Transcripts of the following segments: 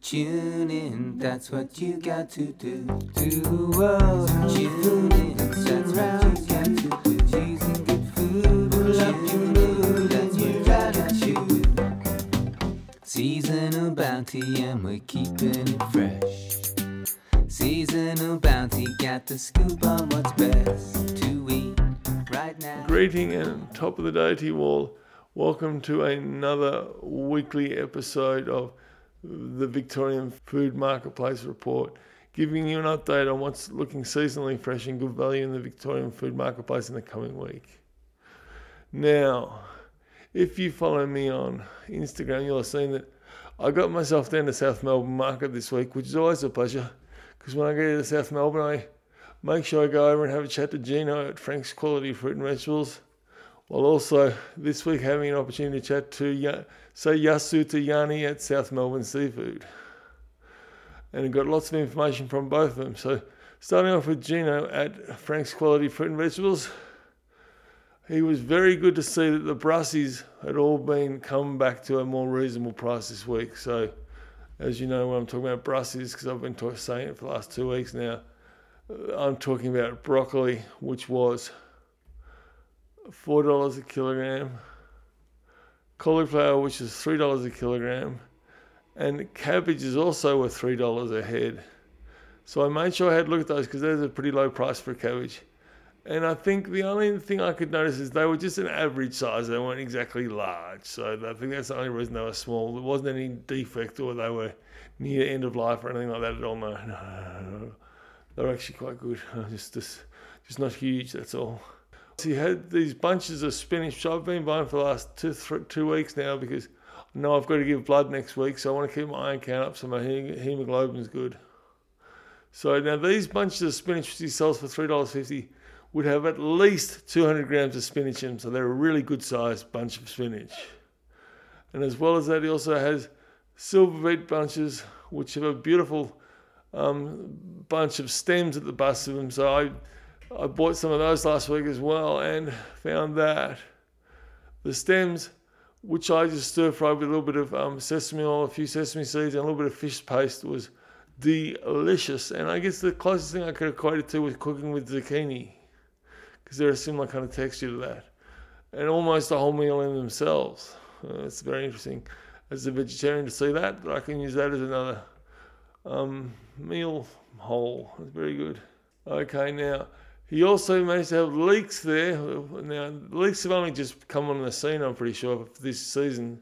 tune in, that's what you got to do. To the world, tune in, that's what you got to do. Choosing good food will up your mood, that's what you gotta choose. Seasonal bounty, and we're keeping it fresh. Seasonal bounty, got the scoop on what's best to eat right now. Greeting and top of the day to you all. Welcome to another weekly episode of the Victorian Food Marketplace Report, giving you an update on what's looking seasonally fresh and good value in the Victorian Food Marketplace in the coming week. Now, if you follow me on Instagram, you'll have seen that I got myself down to South Melbourne Market this week, which is always a pleasure because when I go to South Melbourne, I make sure I go over and have a chat to Gino at Frank's Quality Fruit and Vegetables, while also this week having an opportunity to chat to Ya- Yasu to Yanni at South Melbourne Seafood. And got lots of information from both of them. So starting off with Gino at Frank's Quality Fruit and Vegetables, he was very good to see that the Brassies had all been come back to a more reasonable price this week. So as you know, when I'm talking about Brassies, because I've been talk- saying it for the last two weeks now, I'm talking about broccoli, which was four dollars a kilogram, cauliflower, which is three dollars a kilogram, and cabbage is also worth three dollars a head. So I made sure I had a look at those because there's a pretty low price for cabbage. And I think the only thing I could notice is they were just an average size. They weren't exactly large. So I think that's the only reason they were small. There wasn't any defect or they were near end of life or anything like that at all. No, no, no, no. They're actually quite good. Just, just, just not huge. That's all. You had these bunches of spinach. I've been buying for the last two, three, two weeks now because I know I've got to give blood next week. So I want to keep my iron count up so my hem- hemoglobin's good. So now these bunches of spinach which he sells for three dollars fifty would have at least 200 grams of spinach in them, so they're a really good sized bunch of spinach. And as well as that, he also has silver beet bunches, which have a beautiful um, bunch of stems at the base of them. So I, I bought some of those last week as well and found that the stems, which I just stir fried with a little bit of um, sesame oil, a few sesame seeds, and a little bit of fish paste, was delicious. And I guess the closest thing I could equate it to was cooking with zucchini because they're a similar kind of texture to that, and almost a whole meal in themselves. Uh, it's very interesting as a vegetarian to see that, but I can use that as another um, meal whole. It's very good. Okay, now he also managed to have leeks there. Now leeks have only just come on the scene, I'm pretty sure, this season,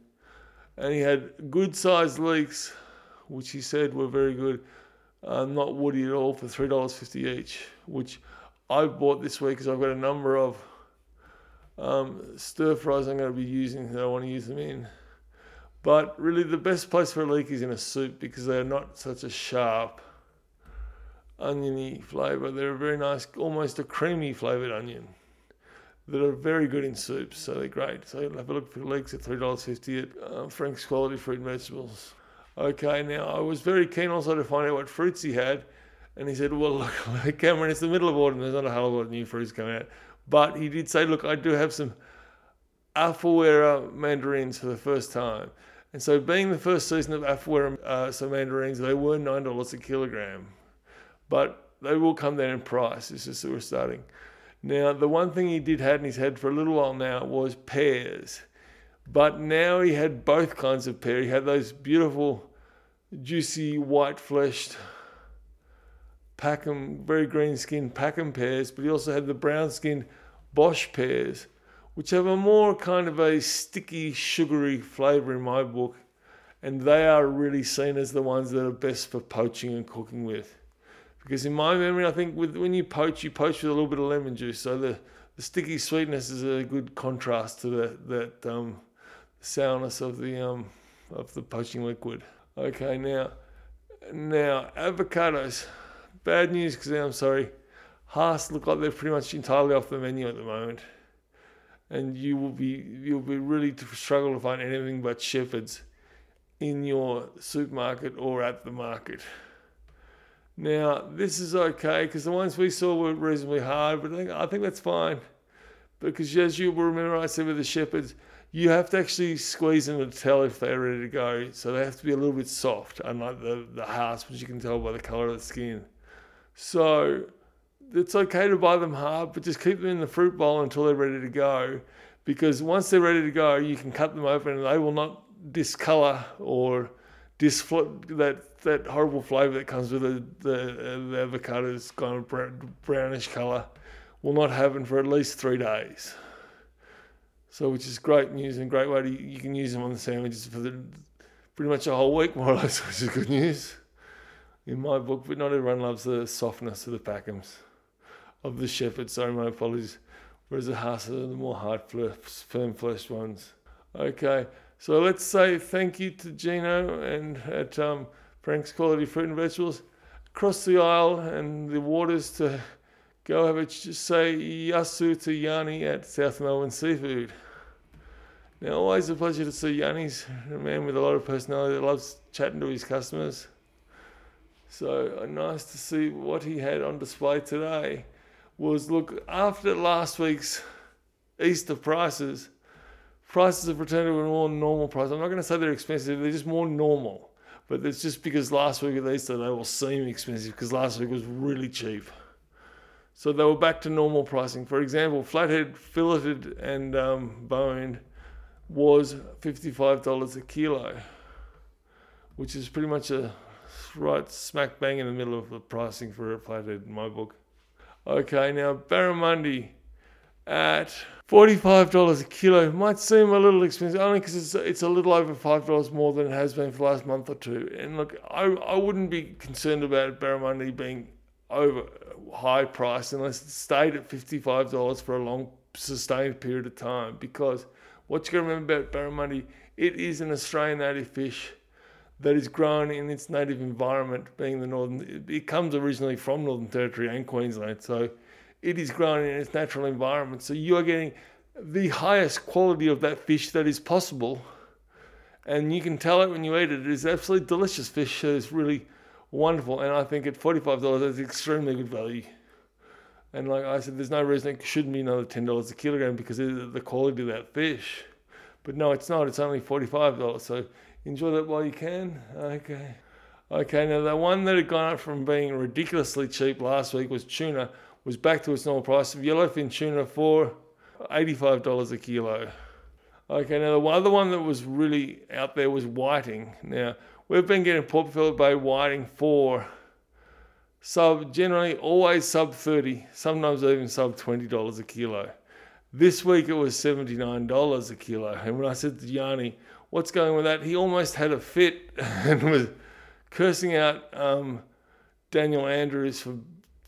and he had good sized leeks, which he said were very good. Uh, not woody at all for three dollars fifty each, which I bought this week because I've got a number of um, stir fries I'm going to be using that I want to use them in. But really, the best place for a leek is in a soup because they are not such a sharp, oniony flavour. They're a very nice, almost a creamy flavoured onion that are very good in soups. So they're great. So have a look for leeks at three dollars fifty at uh, Frank's Quality Fruit and Vegetables. Okay, now I was very keen also to find out what fruits he had. And he said, Well, look, Cameron, it's the middle of autumn. There's not a a lot of new fruits coming out. But he did say, Look, I do have some Afourer mandarins for the first time. And so, being the first season of Afourer uh, mandarins, they were $9 a kilogram. But they will come down in price. It's just that we're starting. Now, the one thing he did have in his head for a little while now was pears. But now he had both kinds of pear. He had those beautiful, juicy, white fleshed Packham, very green skinned Packham pears, but he also had the brown skinned Bosc pears, which have a more kind of a sticky, sugary flavour in my book. And they are really seen as the ones that are best for poaching and cooking with. Because in my memory, I think with, when you poach, you poach with a little bit of lemon juice. So the, the sticky sweetness is a good contrast to the, that um, sourness of the, um, of the poaching liquid. Okay, now, now avocados bad news because I'm sorry, Hass look like they're pretty much entirely off the menu at the moment, and you will be you'll be really to struggle to find anything but Shepards in your supermarket or at the market. Now this is okay because the ones we saw were reasonably hard, but I think, I think that's fine because as you will remember, I said with the Shepards, you have to actually squeeze them to tell if they're ready to go. So they have to be a little bit soft, unlike the, the hearts, which you can tell by the colour of the skin. So it's okay to buy them hard, but just keep them in the fruit bowl until they're ready to go. Because once they're ready to go, you can cut them open and they will not discolor or that that horrible flavour that comes with the, the, the avocado's kind of brownish colour will not happen for at least three days. So, which is great news and great way to you can use them on the sandwiches for the, pretty much a whole week, more or less, which is good news in my book. But not everyone loves the softness of the Packhams, of the Shepard. Sorry, my apologies. Whereas the Hass are the more hard, firm fleshed ones. Okay, so let's say thank you to Gino and at um, Frank's Quality Fruit and Vegetables. Across the aisle and the waters to go have a say yasu to Yanni at South Melbourne Seafood. Now, always a pleasure to see Yanni's a man with a lot of personality that loves chatting to his customers. So uh, nice to see what he had on display today. Was look after last week's Easter prices, prices have returned to a more normal price. I'm not going to say they're expensive; they're just more normal. But it's just because last week at Easter they will seem expensive because last week was really cheap. So they were back to normal pricing. For example, flathead filleted and um, boned was $55 a kilo, which is pretty much a right smack bang in the middle of the pricing for a flathead in my book. Okay, now barramundi at $45 a kilo might seem a little expensive only because it's, it's a little over $5 more than it has been for the last month or two. And look, I, I wouldn't be concerned about barramundi being over high price unless it stayed at $55 for a long sustained period of time because what you got to remember about barramundi, it is an Australian native fish that is grown in its native environment, being the northern. It comes originally from Northern Territory and Queensland, so it is grown in its natural environment. So you are getting the highest quality of that fish that is possible, and you can tell it when you eat it. It is absolutely delicious fish. It's really wonderful, and I think at forty-five dollars, that's extremely good value. And like I said, there's no reason it shouldn't be another ten dollars a kilogram because of the quality of that fish. But no, it's not. It's only forty-five dollars. So enjoy that while you can. Okay. Okay. Now the one that had gone up from being ridiculously cheap last week was tuna. Was back to its normal price of yellowfin tuna for eighty-five dollars a kilo. Okay. Now the other one that was really out there was whiting. Now we've been getting Port Phillip Bay whiting for sub generally always sub 30 sometimes even sub $20 a kilo this week it was $79 a kilo and when i said to yanni what's going on with that he almost had a fit and was cursing out um, daniel andrews for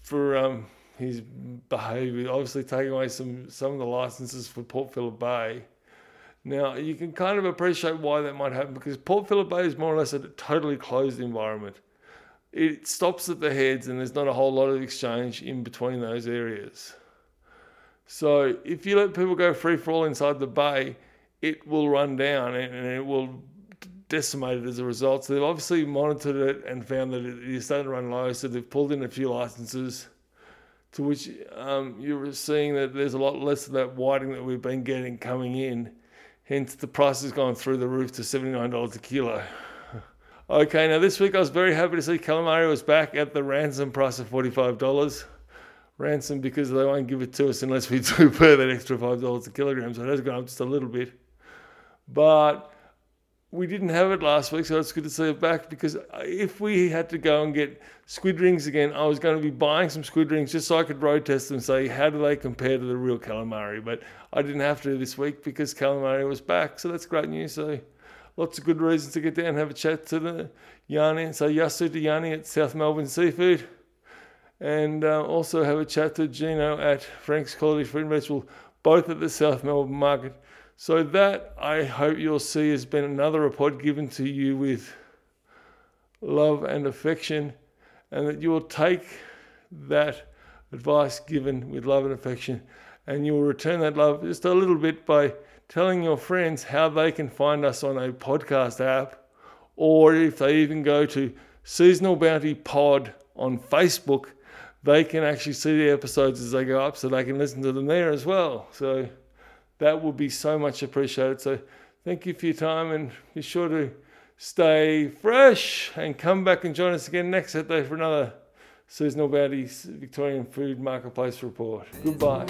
for um, his behaviour obviously taking away some some of the licenses for port phillip bay now you can kind of appreciate why that might happen because port phillip bay is more or less a totally closed environment it stops at the heads and there's not a whole lot of exchange in between those areas. So if you let people go free for all inside the bay, it will run down and it will decimate it as a result. So they've obviously monitored it and found that it is starting to run low. So they've pulled in a few licenses, to which um, you're seeing that there's a lot less of that whiting that we've been getting coming in. Hence, the price has gone through the roof to $79 a kilo. Okay, now this week I was very happy to see calamari was back at the ransom price of $45. Ransom because they won't give it to us unless we do pay that extra $5 a kilogram. So it has gone up just a little bit. But we didn't have it last week, so it's good to see it back because if we had to go and get squid rings again, I was going to be buying some squid rings just so I could road test them say, how do they compare to the real calamari? But I didn't have to this week because calamari was back, so that's great news. So lots of good reasons to get down and have a chat to the Yanni. So Yasu to Yanni at South Melbourne Seafood. And uh, also have a chat to Gino at Frank's Quality and Vegetable, both at the South Melbourne Market. So that I hope you'll see has been another report given to you with love and affection, and that you will take that advice given with love and affection, and you will return that love just a little bit by telling your friends how they can find us on a podcast app, or if they even go to Seasonal Bounty Pod on Facebook, they can actually see the episodes as they go up so they can listen to them there as well. So that would be so much appreciated. So thank you for your time and be sure to stay fresh and come back and join us again next Saturday for another Seasonal Bounties Victorian Food Marketplace Report. Goodbye.